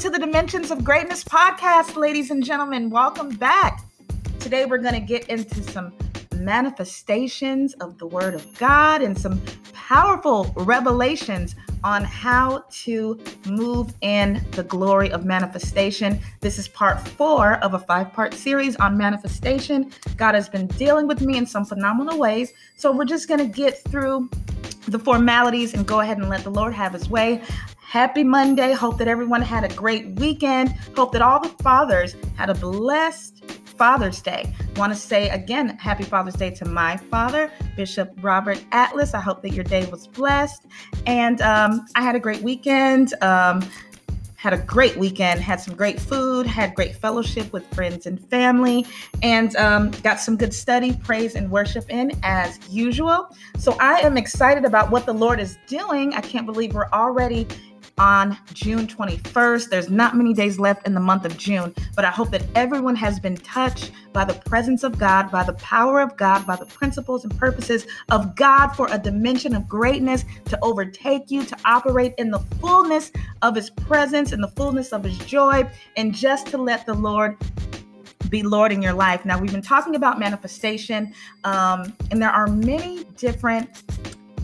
To the Dimensions of Greatness podcast, ladies and gentlemen. Welcome back. Today, we're going to get into some manifestations of the Word of God and some powerful revelations on how to move in the glory of manifestation. This is part four of a five part series on manifestation. God has been dealing with me in some phenomenal ways. So, we're just going to get through the formalities and go ahead and let the Lord have his way. Happy Monday. Hope that everyone had a great weekend. Hope that all the fathers had a blessed Father's Day. Want to say again, happy Father's Day to my father, Bishop Robert Atlas. I hope that your day was blessed. And um, I had a great weekend. Um, had a great weekend, had some great food, had great fellowship with friends and family, and um, got some good study, praise, and worship in as usual. So I am excited about what the Lord is doing. I can't believe we're already on June 21st. There's not many days left in the month of June, but I hope that everyone has been touched by the presence of God, by the power of God, by the principles and purposes of God for a dimension of greatness to overtake you, to operate in the fullness of His presence, in the fullness of His joy, and just to let the Lord be Lord in your life. Now, we've been talking about manifestation, um, and there are many different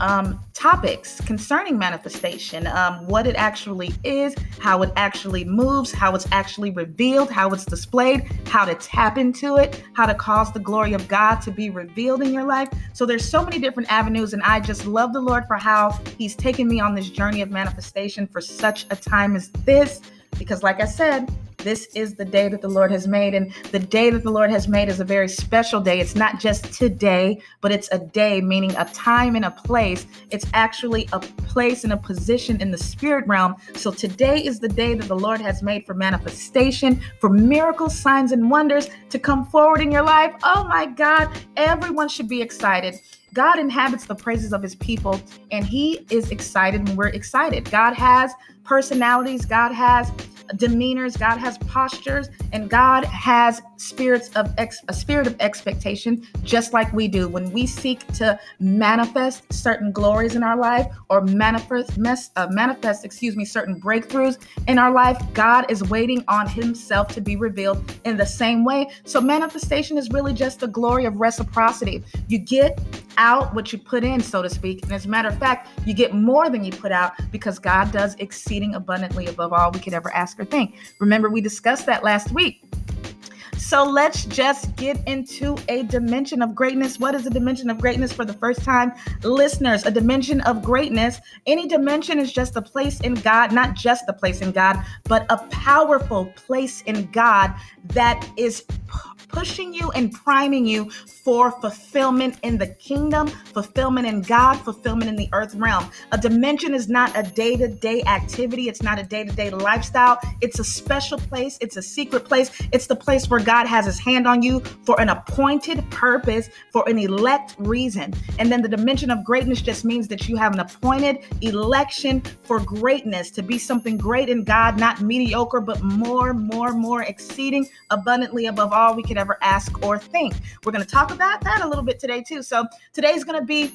um, topics concerning manifestation um, what it actually is, how it actually moves, how it's actually revealed, how it's displayed, how to tap into it, how to cause the glory of God to be revealed in your life. So there's so many different avenues, and I just love the Lord for how He's taken me on this journey of manifestation for such a time as this. Because, like I said, this is the day that the Lord has made. And the day that the Lord has made is a very special day. It's not just today, but it's a day, meaning a time and a place. It's actually a place and a position in the spirit realm. So today is the day that the Lord has made for manifestation, for miracles, signs, and wonders to come forward in your life. Oh my God, everyone should be excited. God inhabits the praises of his people, and he is excited when we're excited. God has personalities, God has demeanors, God has postures, and God has spirits of ex- a spirit of expectation, just like we do. When we seek to manifest certain glories in our life or manifest, mes- uh, manifest, excuse me, certain breakthroughs in our life, God is waiting on Himself to be revealed in the same way. So manifestation is really just the glory of reciprocity. You get out what you put in, so to speak. And as a matter of fact, you get more than you put out because God does exceeding abundantly above all we could ever ask or think. Remember, we discussed that last week. So let's just get into a dimension of greatness. What is a dimension of greatness for the first time? Listeners, a dimension of greatness. Any dimension is just a place in God, not just a place in God, but a powerful place in God that is pushing you and priming you for fulfillment in the kingdom, fulfillment in God, fulfillment in the earth realm. A dimension is not a day to day activity, it's not a day to day lifestyle. It's a special place, it's a secret place. It's the place where God has his hand on you for an appointed purpose, for an elect reason. And then the dimension of greatness just means that you have an appointed election for greatness, to be something great in God, not mediocre, but more, more, more exceeding abundantly above all we could ever ask or think. We're going to talk about that a little bit today, too. So today's going to be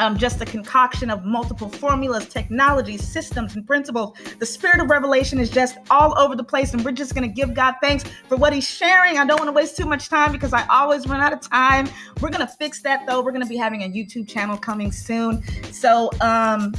um, just a concoction of multiple formulas, technologies, systems, and principles. The spirit of revelation is just all over the place, and we're just going to give God thanks for what He's sharing. I don't want to waste too much time because I always run out of time. We're going to fix that though. We're going to be having a YouTube channel coming soon. So, um,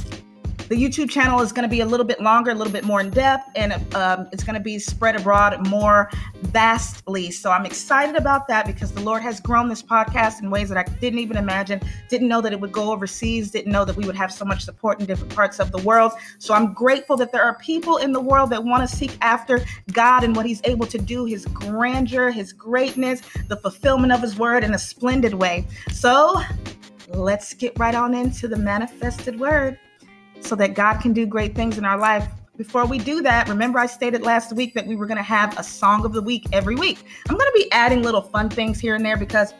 the YouTube channel is going to be a little bit longer, a little bit more in depth, and um, it's going to be spread abroad more vastly. So I'm excited about that because the Lord has grown this podcast in ways that I didn't even imagine. Didn't know that it would go overseas, didn't know that we would have so much support in different parts of the world. So I'm grateful that there are people in the world that want to seek after God and what He's able to do, His grandeur, His greatness, the fulfillment of His word in a splendid way. So let's get right on into the manifested word so that God can do great things in our life. Before we do that, remember I stated last week that we were going to have a song of the week every week. I'm going to be adding little fun things here and there because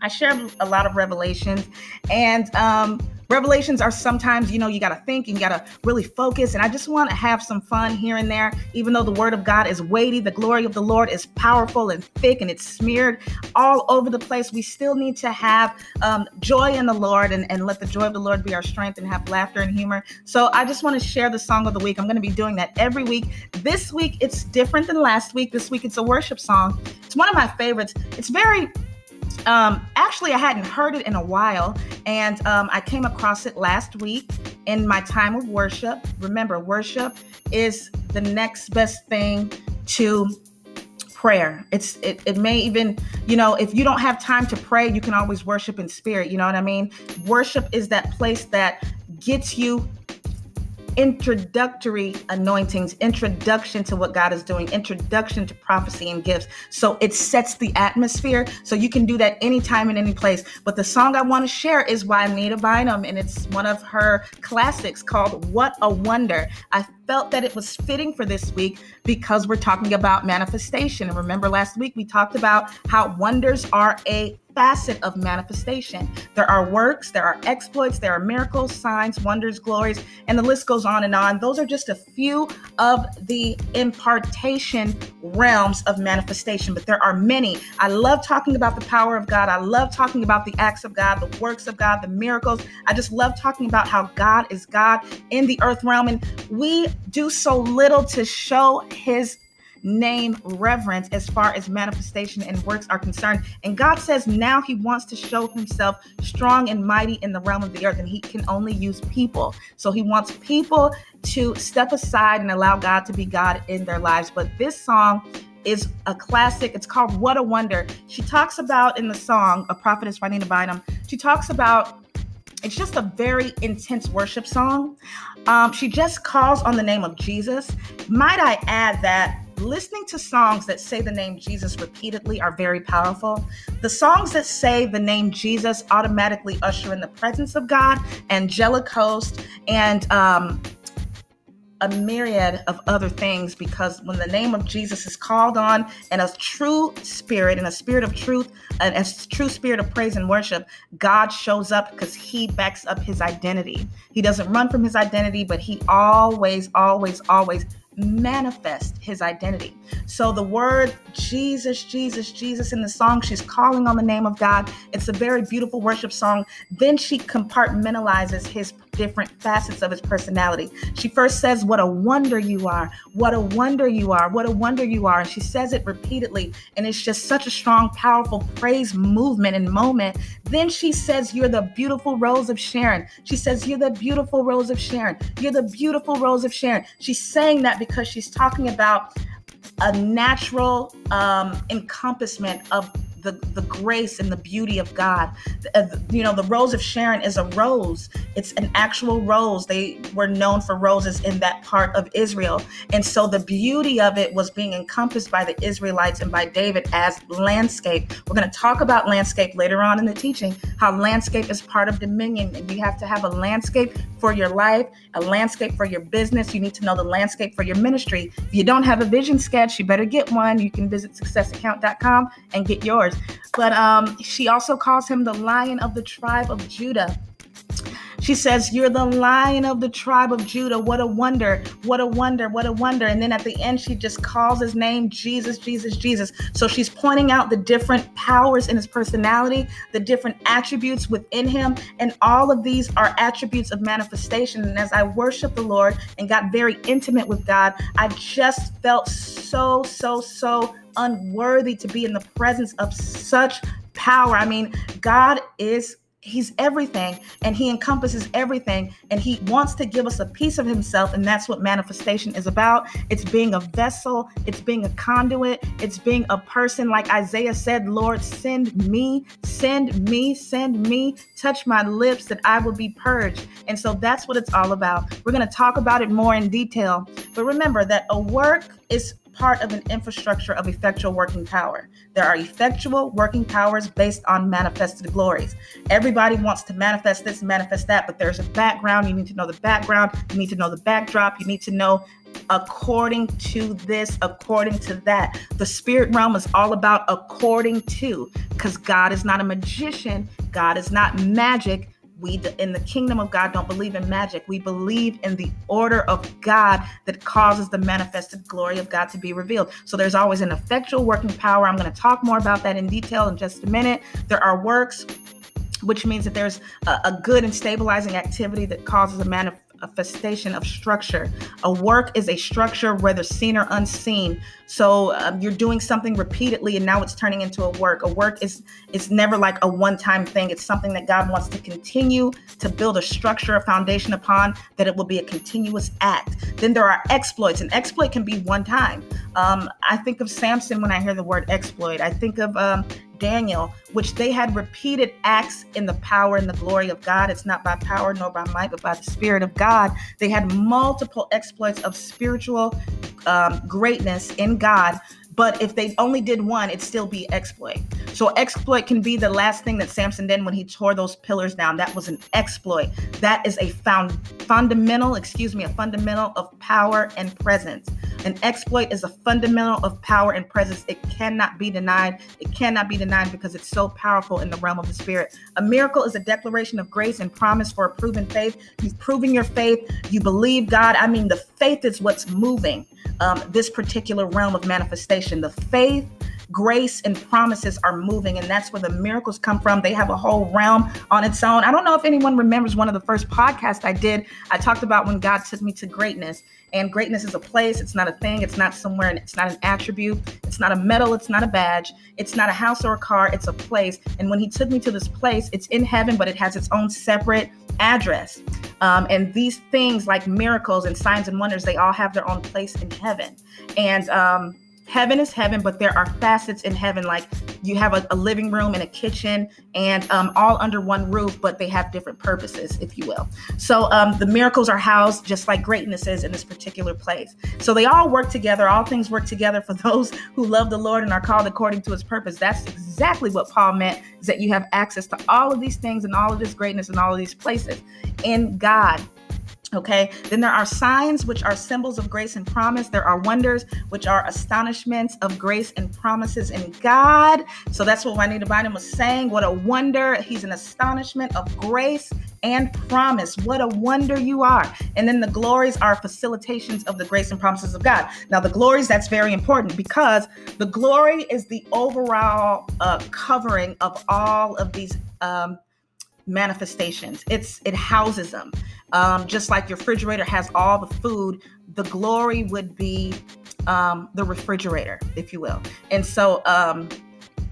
I share a lot of revelations and um, Revelations are sometimes, you know, you got to think and you got to really focus. And I just want to have some fun here and there, even though the word of God is weighty, the glory of the Lord is powerful and thick, and it's smeared all over the place. We still need to have um, joy in the Lord and, and let the joy of the Lord be our strength and have laughter and humor. So I just want to share the song of the week. I'm going to be doing that every week. This week, it's different than last week. This week, it's a worship song. It's one of my favorites. It's very um, actually, I hadn't heard it in a while, and um, I came across it last week in my time of worship. Remember, worship is the next best thing to prayer. It's it, it may even, you know, if you don't have time to pray, you can always worship in spirit. You know what I mean? Worship is that place that gets you introductory anointings, introduction to what God is doing, introduction to prophecy and gifts. So it sets the atmosphere. So you can do that anytime in any place. But the song I want to share is by Juanita Bynum, and it's one of her classics called What a Wonder. I felt that it was fitting for this week because we're talking about manifestation. And remember, last week we talked about how wonders are a facet of manifestation. There are works, there are exploits, there are miracles, signs, wonders, glories, and the list goes on and on. Those are just a few of the impartation realms of manifestation, but there are many. I love talking about the power of God. I love talking about the acts of God, the works of God, the miracles. I just love talking about how God is God in the earth realm. And we do so little to show his name reverence as far as manifestation and works are concerned. And God says now He wants to show Himself strong and mighty in the realm of the earth, and He can only use people. So He wants people to step aside and allow God to be God in their lives. But this song is a classic. It's called What a Wonder. She talks about in the song, a prophetess Juanita Bynum, she talks about it's just a very intense worship song. Um, she just calls on the name of Jesus. Might I add that listening to songs that say the name Jesus repeatedly are very powerful. The songs that say the name Jesus automatically usher in the presence of God, angelic host, and um, a myriad of other things because when the name of Jesus is called on and a true spirit and a spirit of truth and a true spirit of praise and worship, God shows up because he backs up his identity. He doesn't run from his identity, but he always, always, always manifest his identity. So the word Jesus, Jesus, Jesus in the song, she's calling on the name of God. It's a very beautiful worship song. Then she compartmentalizes his different facets of his personality. She first says, What a wonder you are. What a wonder you are. What a wonder you are. And she says it repeatedly. And it's just such a strong, powerful praise movement and moment. Then she says, You're the beautiful rose of Sharon. She says, You're the beautiful rose of Sharon. You're the beautiful rose of Sharon. She's saying that because she's talking about a natural um, encompassment of the, the grace and the beauty of God. Uh, you know, the rose of Sharon is a rose. It's an actual rose. They were known for roses in that part of Israel. And so the beauty of it was being encompassed by the Israelites and by David as landscape. We're going to talk about landscape later on in the teaching, how landscape is part of dominion. And you have to have a landscape for your life, a landscape for your business. You need to know the landscape for your ministry. If you don't have a vision sketch, you better get one. You can visit successaccount.com and get yours. But um, she also calls him the lion of the tribe of Judah. She says, You're the lion of the tribe of Judah. What a wonder. What a wonder. What a wonder. And then at the end, she just calls his name Jesus, Jesus, Jesus. So she's pointing out the different powers in his personality, the different attributes within him. And all of these are attributes of manifestation. And as I worship the Lord and got very intimate with God, I just felt so, so, so unworthy to be in the presence of such power. I mean, God is He's everything and he encompasses everything and he wants to give us a piece of himself and that's what manifestation is about. It's being a vessel, it's being a conduit, it's being a person like Isaiah said, Lord, send me, send me, send me, touch my lips that I will be purged. And so that's what it's all about. We're going to talk about it more in detail. But remember that a work is part of an infrastructure of effectual working power. There are effectual working powers based on manifested glories. Everybody wants to manifest this, manifest that, but there's a background. You need to know the background. You need to know the backdrop. You need to know according to this, according to that. The spirit realm is all about according to, because God is not a magician, God is not magic. We in the kingdom of God don't believe in magic. We believe in the order of God that causes the manifested glory of God to be revealed. So there's always an effectual working power. I'm going to talk more about that in detail in just a minute. There are works which means that there's a, a, good and stabilizing activity that causes a manifest manifestation of structure. A work is a structure, whether seen or unseen. So um, you're doing something repeatedly, and now it's turning into a work. A work is it's never like a one-time thing. It's something that God wants to continue to build a structure, a foundation upon. That it will be a continuous act. Then there are exploits. An exploit can be one time. Um, I think of Samson when I hear the word exploit. I think of um, Daniel, which they had repeated acts in the power and the glory of God. It's not by power nor by might, but by the Spirit of God. They had multiple exploits of spiritual um, greatness in God but if they only did one, it'd still be exploit. So exploit can be the last thing that Samson did when he tore those pillars down. That was an exploit. That is a found fundamental, excuse me, a fundamental of power and presence. An exploit is a fundamental of power and presence. It cannot be denied. It cannot be denied because it's so powerful in the realm of the spirit. A miracle is a declaration of grace and promise for a proven faith. You've proven your faith. You believe God. I mean, the faith is what's moving um, this particular realm of manifestation. The faith, grace, and promises are moving, and that's where the miracles come from. They have a whole realm on its own. I don't know if anyone remembers one of the first podcasts I did. I talked about when God took me to greatness. And greatness is a place, it's not a thing, it's not somewhere, and it's not an attribute, it's not a medal, it's not a badge, it's not a house or a car, it's a place. And when He took me to this place, it's in heaven, but it has its own separate address. Um, and these things, like miracles and signs and wonders, they all have their own place in heaven. And um, heaven is heaven, but there are facets in heaven. Like you have a, a living room and a kitchen, and um, all under one roof, but they have different purposes, if you will. So um, the miracles are housed just like greatness is in this particular place. So they all work together. All things work together for those who love the Lord and are called according to His purpose. That's exactly what Paul meant. Is that you have access to all of these things and all of this greatness and all of these places in God. Okay, then there are signs, which are symbols of grace and promise. There are wonders, which are astonishments of grace and promises in God. So that's what Juanita Bynum was saying. What a wonder. He's an astonishment of grace and promise. What a wonder you are. And then the glories are facilitations of the grace and promises of God. Now, the glories, that's very important because the glory is the overall uh, covering of all of these. Um, manifestations. It's it houses them. Um, just like your refrigerator has all the food, the glory would be um, the refrigerator, if you will. And so um,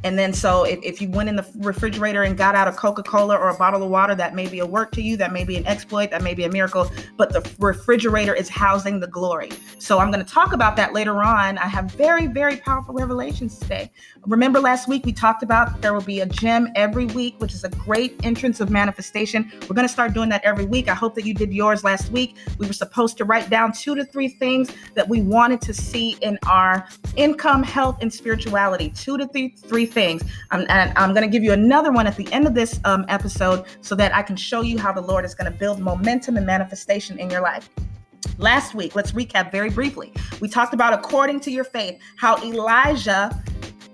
and then, so if, if you went in the refrigerator and got out a Coca Cola or a bottle of water, that may be a work to you, that may be an exploit, that may be a miracle, but the refrigerator is housing the glory. So I'm going to talk about that later on. I have very, very powerful revelations today. Remember last week we talked about there will be a gem every week, which is a great entrance of manifestation. We're going to start doing that every week. I hope that you did yours last week. We were supposed to write down two to three things that we wanted to see in our income, health, and spirituality. Two to three, three things. And I'm going to give you another one at the end of this um, episode so that I can show you how the Lord is going to build momentum and manifestation in your life. Last week, let's recap very briefly. We talked about according to your faith, how Elijah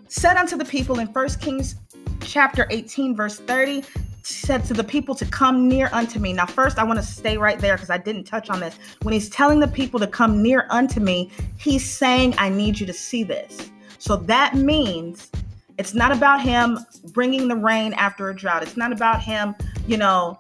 said unto the people in 1 Kings chapter 18, verse 30, said to the people to come near unto me. Now, first, I want to stay right there because I didn't touch on this. When he's telling the people to come near unto me, he's saying, I need you to see this. So that means it's not about him bringing the rain after a drought. It's not about him, you know,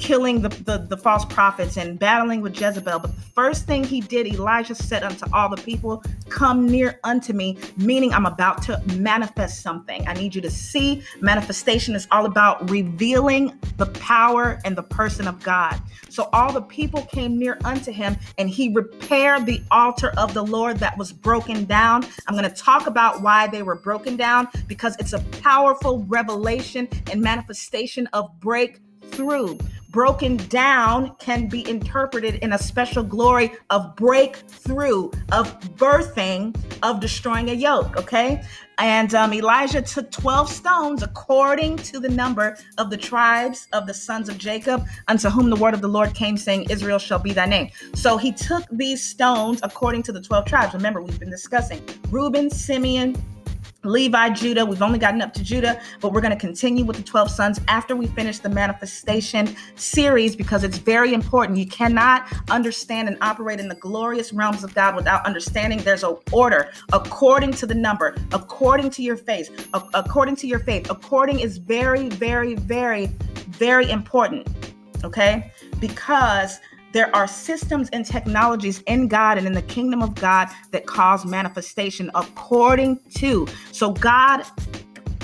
killing the, the, the, false prophets and battling with Jezebel. But the first thing he did, Elijah said unto all the people, Come near unto me, meaning I'm about to manifest something. I need you to see. Manifestation is all about revealing the power and the person of God. So all the people came near unto him, and he repaired the altar of the Lord that was broken down. I'm going to talk about why they were broken down because it's a powerful revelation and manifestation of breakthrough broken down can be interpreted in a special glory of breakthrough, of birthing, of destroying a yoke. Okay. And um, Elijah took 12 stones according to the number of the tribes of the sons of Jacob, unto whom the word of the Lord came, saying, Israel shall be thy name. So he took these stones according to the 12 tribes. Remember, we've been discussing Reuben, Simeon, Levi, Judah. We've only gotten up to Judah, but we're going to continue with the 12 sons after we finish the manifestation series because it's very important. You cannot understand and operate in the glorious realms of God without understanding there's an order according to the number, according to your faith, according to your faith. According is very, very, very, very important. Okay? Because there are systems and technologies in God and in the kingdom of God that cause manifestation according to. So, God,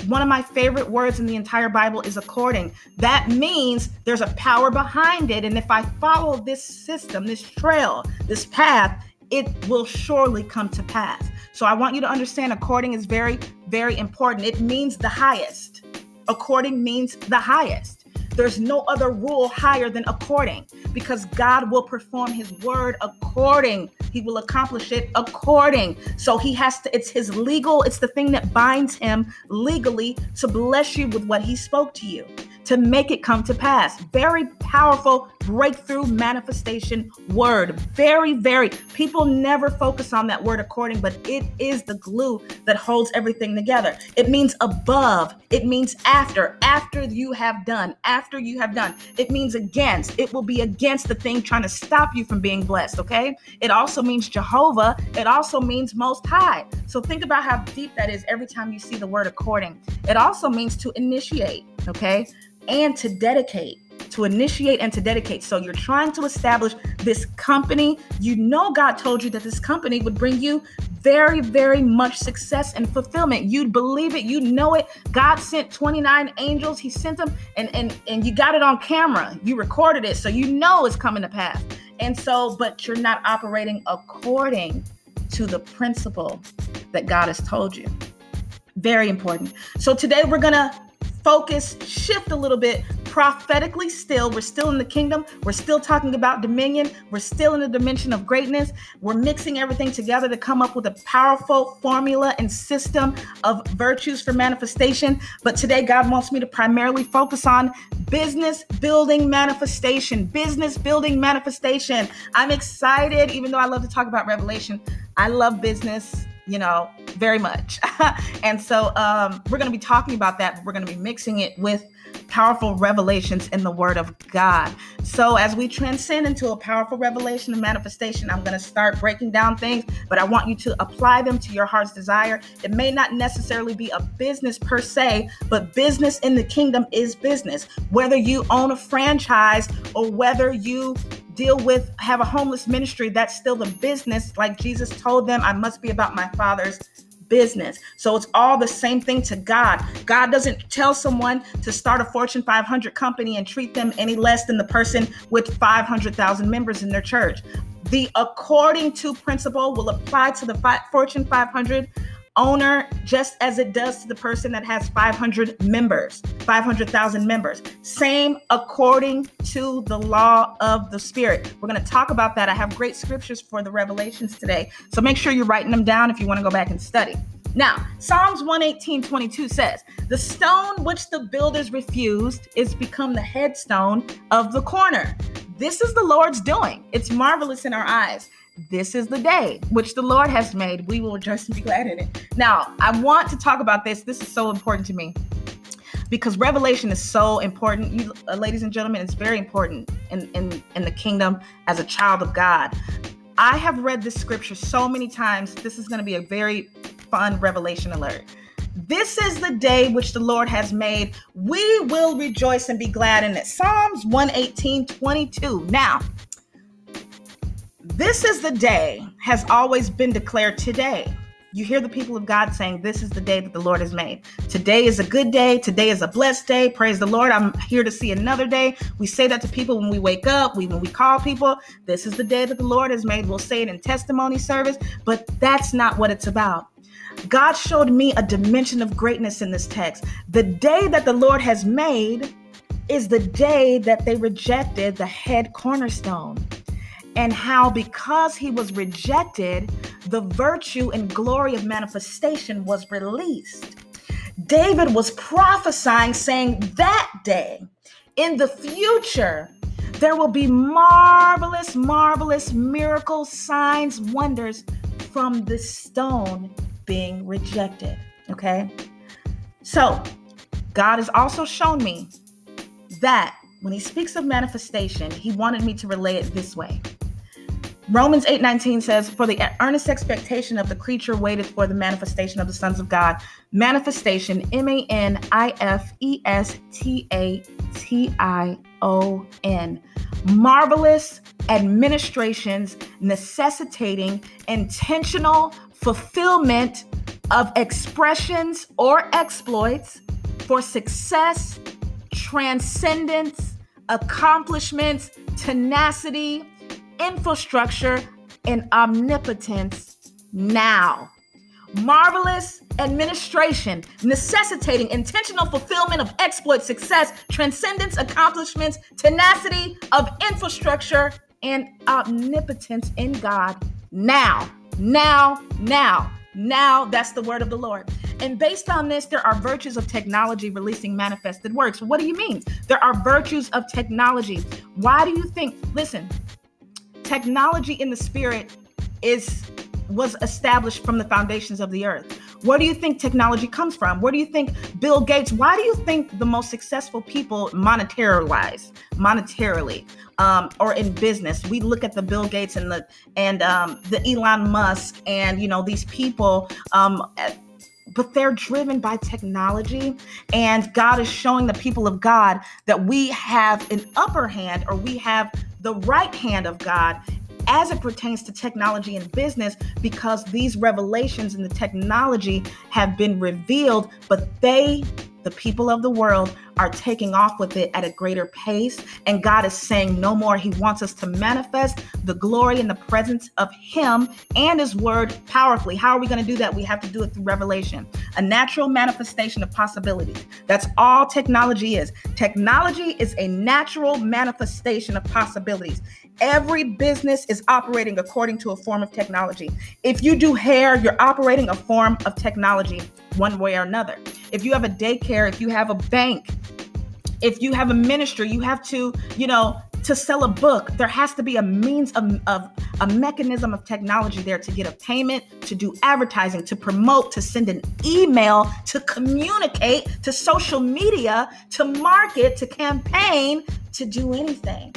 one of my favorite words in the entire Bible is according. That means there's a power behind it. And if I follow this system, this trail, this path, it will surely come to pass. So, I want you to understand according is very, very important. It means the highest. According means the highest. There's no other rule higher than according because God will perform his word according. He will accomplish it according. So he has to, it's his legal, it's the thing that binds him legally to bless you with what he spoke to you to make it come to pass. Very powerful breakthrough manifestation word. Very, very, people never focus on that word according, but it is the glue that holds everything together. It means above, it means after, after you have done, after you have done. It means against, it will be against the thing trying to stop you from being blessed, okay? It also means Jehovah, it also means most high. So think about how deep that is every time you see the word according. It also means to initiate, okay? And to dedicate to initiate and to dedicate. So you're trying to establish this company. You know, God told you that this company would bring you very, very much success and fulfillment. You'd believe it, you know it. God sent 29 angels, He sent them, and and and you got it on camera. You recorded it, so you know it's coming to pass. And so, but you're not operating according to the principle that God has told you. Very important. So today we're gonna focus shift a little bit. Prophetically still we're still in the kingdom. We're still talking about dominion. We're still in the dimension of greatness. We're mixing everything together to come up with a powerful formula and system of virtues for manifestation. But today god wants me to primarily focus on business building manifestation business building manifestation. I'm excited even though i love to talk about revelation. I love business you know, very much. and so um, we're going to be talking about that. But we're going to be mixing it with powerful revelations in the Word of God. So as we transcend into a powerful revelation and manifestation, I'm going to start breaking down things, but I want you to apply them to your heart's desire. It may not necessarily be a business per se, but business in the kingdom is business. Whether you own a franchise or whether you deal with, have a homeless ministry, that's still the business. Like Jesus told them, I must be about my Father's business. So it's all the same thing to God. God doesn't tell someone to start a Fortune 500 company and treat them any less than the person with 500,000 members in their church. The according to principle will apply to the Fortune 500 owner just as it does to the person that has 500 members, 500,000 members. Same according to the law of the Spirit. We're going to talk about that. I have great scriptures for the revelations today. So make sure you're writing them down if you want to go back and study. Now, Psalms 118 22 says, The stone which the builders refused is become the headstone of the corner. This is the Lord's doing. It's marvelous in our eyes this is the day which the Lord has made. We will rejoice and be glad in it. Now, I want to talk about this. This is so important to me because revelation is so important. You, uh, ladies and gentlemen, it's very important in, in, in the kingdom as a child of God. I have read this scripture so many times. This is going to be a very fun revelation alert. This is the day which the Lord has made. We will rejoice and be glad in it. Psalms 118 22. Now, this is the day has always been declared today. You hear the people of God saying, This is the day that the Lord has made. Today is a good day. Today is a blessed day. Praise the Lord. I'm here to see another day. We say that to people when we wake up, we, when we call people, This is the day that the Lord has made. We'll say it in testimony service, but that's not what it's about. God showed me a dimension of greatness in this text. The day that the Lord has made is the day that they rejected the head cornerstone and how because he was rejected, the virtue and glory of manifestation was released. David was prophesying, saying, That day in the future, there will be marvelous, marvelous miracles, signs, wonders from the stone being rejected. Okay. So, God has also shown me that when he speaks of manifestation, he wanted me to relay it this way. Romans 8:19 says, "For the earnest expectation of the creature waited for the manifestation of the sons of God." Manifestation, M A N I F E S T A T I O N. Marvelous administrations necessitating intentional fulfillment of expressions or exploits for success, transcendence, accomplishments, tenacity, infrastructure, and omnipotence now. Marvelous administration, necessitating intentional fulfillment of exploit, success, transcendence, accomplishments, tenacity of infrastructure, and omnipotence in God now. Now, now, now. That's the word of the Lord. And based on this, there are virtues of technology releasing manifested works. What do you mean? There are virtues of technology. Why do you think? Listen, technology in the spirit is was established from the foundations of the earth. Where do you think technology comes from? Where do you think Bill Gates? Why do you think the most successful people monetary-wise, monetarily, um, or in business? We look at the Bill Gates and the and um, the Elon Musk and you know these people. Um, but they're driven by technology. And God is showing the people of God that we have an upper hand or we have the right hand of God as it pertains to technology and business because these revelations in the technology have been revealed, but they the people of the world are taking off with it at a greater pace. And God is saying no more. He wants us to manifest the glory and the presence of Him and His word powerfully. How are we going to do that? We have to do it through revelation, a natural manifestation of possibilities. That's all technology is. Technology is a natural manifestation of possibilities. Every business is operating according to a form of technology. If you do hair, you're operating a form of technology one way or another. If you have a daycare, if you have a bank, if you have a ministry, you have to, you know, to sell a book, there has to be a means of, of, a mechanism of technology there to get a payment, to do advertising, to promote, to send an email, to communicate, to social media, to market, to campaign, to do anything.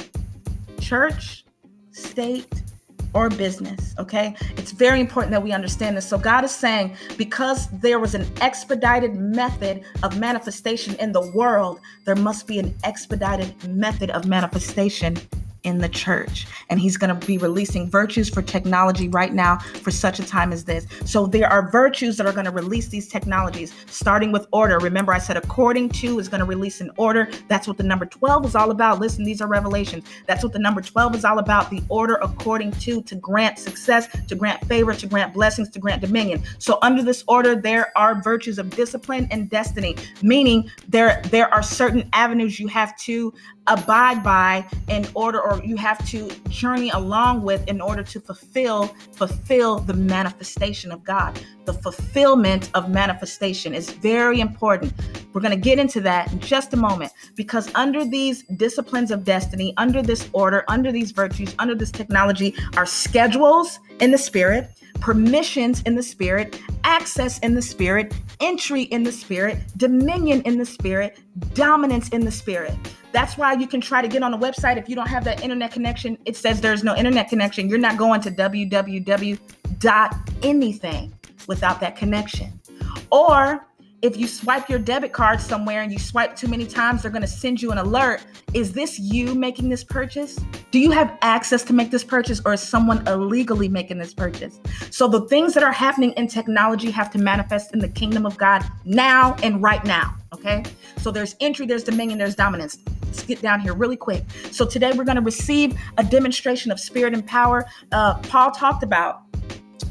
Church, state, or business. Okay. It's very important that we understand this. So, God is saying because there was an expedited method of manifestation in the world, there must be an expedited method of manifestation in the church. And he's going to be releasing virtues for technology right now for such a time as this. So there are virtues that are going to release these technologies, starting with order. Remember, I said according to is going to release an order. That's what the number 12 is all about. Listen, these are revelations. That's what the number 12 is all about. The order according to, to grant success, to grant favor, to grant blessings, to grant dominion. So under this order, there are virtues of discipline and destiny, meaning there, there are certain avenues you have to abide by in order or you have to journey along with in order to fulfill fulfill the manifestation of God. The fulfillment of manifestation is very important. We're going to get into that in just a moment because under these disciplines of destiny, under this order, under these virtues, under this technology are schedules in the spirit, permissions in the spirit, access in the spirit, entry in the spirit, dominion in the spirit, dominance in the spirit. That's why you can try to get on a website if you don't have that internet connection. It says there's no internet connection. You're not going to www dot anything without that connection. Or if you swipe your debit card somewhere and you swipe too many times, they're going to send you an alert. Is this you making this purchase? Do you have access to make this purchase or is someone illegally making this purchase? So the things that are happening in technology have to manifest in the kingdom of God now and right now. Okay. So there's entry, there's dominion, there's dominance. Let's get down here really quick. So today we're going to receive a demonstration of spirit and power. Uh, Paul talked about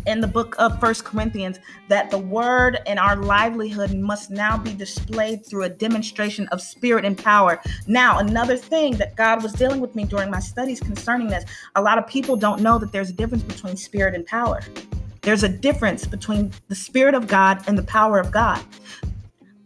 in the book of First Corinthians that the word and our livelihood must now be displayed through a demonstration of spirit and power. Now, another thing that God was dealing with me during my studies concerning this, a lot of people don't know that there's a difference between spirit and power. There's a difference between the spirit of God and the power of God.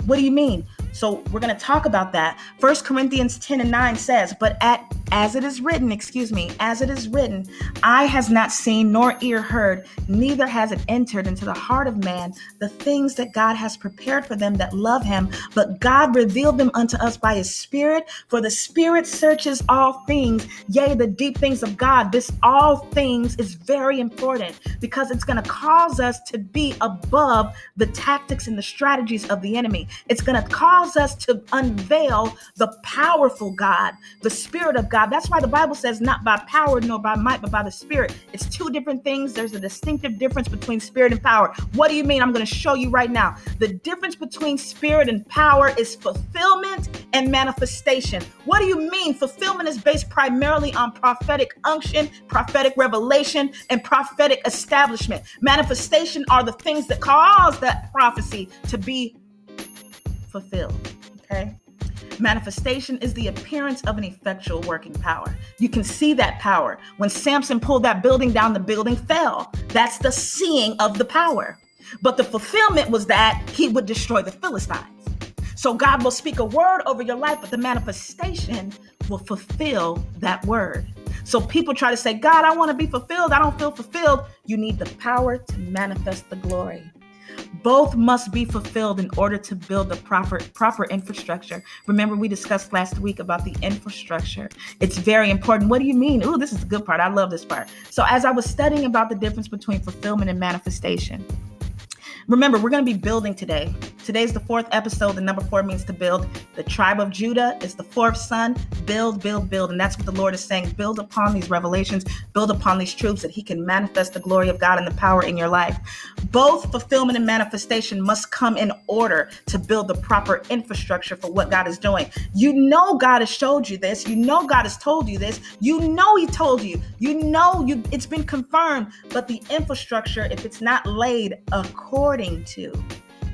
What do you mean? So we're going to talk about that. First Corinthians 10 and 9 says, But at as it is written, excuse me, as it is written, eye has not seen nor ear heard, neither has it entered into the heart of man the things that God has prepared for them that love him. But God revealed them unto us by his Spirit, for the Spirit searches all things, yea, the deep things of God. This all things is very important because it's going to cause us to be above the tactics and the strategies of the enemy. It's going to cause us to unveil the powerful God, the Spirit of God. That's why the Bible says, not by power nor by might, but by the Spirit. It's two different things. There's a distinctive difference between spirit and power. What do you mean? I'm going to show you right now. The difference between spirit and power is fulfillment and manifestation. What do you mean? Fulfillment is based primarily on prophetic unction, prophetic revelation, and prophetic establishment. Manifestation are the things that cause that prophecy to be fulfilled. Okay. Manifestation is the appearance of an effectual working power. You can see that power. When Samson pulled that building down, the building fell. That's the seeing of the power. But the fulfillment was that he would destroy the Philistines. So God will speak a word over your life, but the manifestation will fulfill that word. So people try to say, God, I want to be fulfilled. I don't feel fulfilled. You need the power to manifest the glory. Both must be fulfilled in order to build the proper proper infrastructure. Remember, we discussed last week about the infrastructure. It's very important. What do you mean? Oh, this is the good part. I love this part. So, as I was studying about the difference between fulfillment and manifestation, Remember, we're going to be building today. Today's the fourth episode. The number four means to build. The tribe of Judah is the fourth son. Build, build, build. And that's what the Lord is saying. Build upon these revelations, build upon these truths that He can manifest the glory of God and the power in your life. Both fulfillment and manifestation must come in order to build the proper infrastructure for what God is doing. You know God has showed you this. You know God has told you this. You know He told you. You know you it's been confirmed. But the infrastructure, if it's not laid according according to,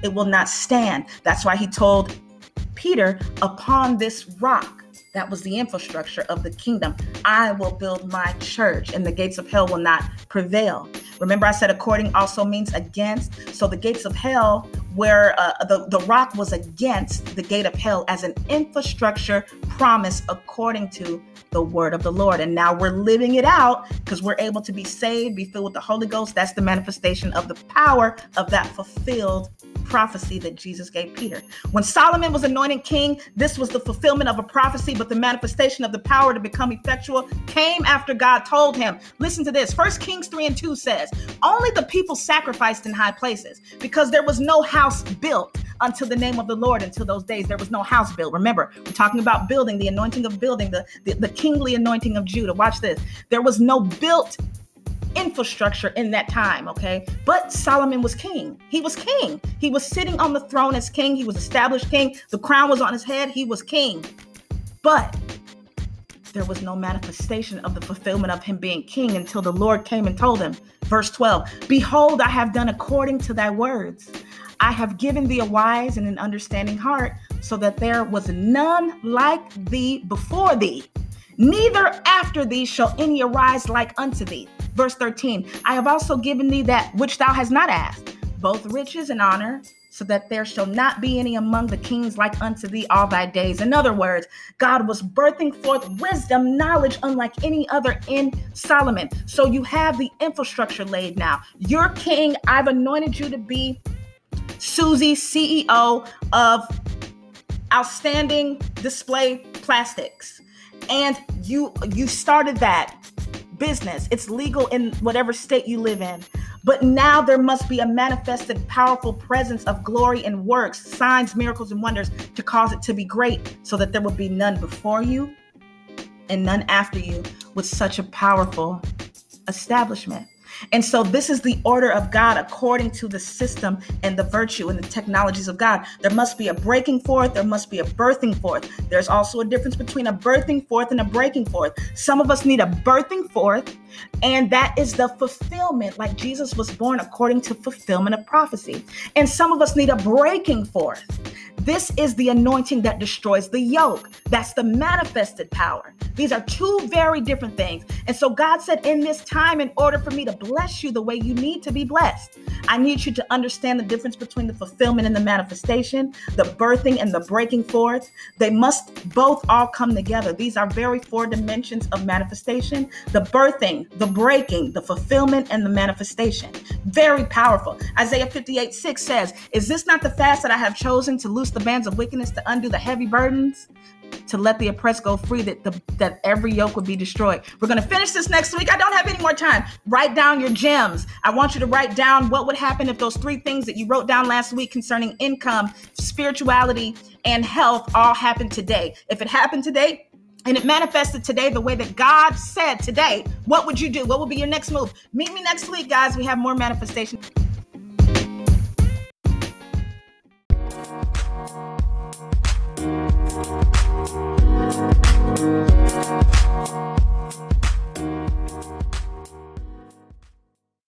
it will not stand. That's why he told Peter, upon this rock, that was the infrastructure of the kingdom. I will build my church, and the gates of hell will not prevail. Remember, I said according also means against. So the gates of hell, where uh, the, the rock was against the gate of hell as an infrastructure promise according to the word of the Lord. And now we're living it out because we're able to be saved, be filled with the Holy Ghost. That's the manifestation of the power of that fulfilled prophecy that Jesus gave Peter. When Solomon was anointed king, this was the fulfillment of a prophecy, but the manifestation of the power to become effectual came after God told him. Listen to this. First Kings 3 and 2 says, Only the people sacrificed in high places because there was no house built until the name of the Lord until those days. There was no house built. Remember, we're talking about building, the anointing of building, the, the, the kingly anointing of Judah. Watch this. There was no built infrastructure in that time, okay? But Solomon was king. He was king. He was sitting on the throne as king. He was established king. The crown was on his head. He was king. But there was no manifestation of the fulfillment of him being king until the Lord came and told him. Verse 12 Behold, I have done according to thy words. I have given thee a wise and an understanding heart, so that there was none like thee before thee, neither after thee shall any arise like unto thee. Verse 13 I have also given thee that which thou hast not asked, both riches and honor, so that there shall not be any among the kings like unto thee all thy days. In other words, God was birthing forth wisdom, knowledge unlike any other in Solomon. So you have the infrastructure laid now. You're king. I've anointed you to be Susie, CEO of Outstanding Display Plastics. And you you started that business. It's legal in whatever state you live in. But now there must be a manifested, powerful presence of glory and works, signs, miracles, and wonders to cause it to be great, so that there will be none before you and none after you with such a powerful establishment. And so, this is the order of God according to the system and the virtue and the technologies of God. There must be a breaking forth, there must be a birthing forth. There's also a difference between a birthing forth and a breaking forth. Some of us need a birthing forth, and that is the fulfillment, like Jesus was born according to fulfillment of prophecy. And some of us need a breaking forth. This is the anointing that destroys the yoke. That's the manifested power. These are two very different things. And so God said, in this time, in order for me to bless you the way you need to be blessed, I need you to understand the difference between the fulfillment and the manifestation, the birthing and the breaking forth. They must both all come together. These are very four dimensions of manifestation the birthing, the breaking, the fulfillment, and the manifestation. Very powerful. Isaiah 58 6 says, Is this not the fast that I have chosen to loose the bands of wickedness, to undo the heavy burdens? to let the oppressed go free, that the, that every yoke would be destroyed. We're to finish this next week. I don't have any more time. Write down your gems. I want you to write down what would happen if those three things that you wrote down last week concerning income, spirituality, and health all happened today. If it happened today, and it manifested today the way that God said today, what would you do? What would be your next move? Meet me next week, guys. We have more manifestation. Thank you.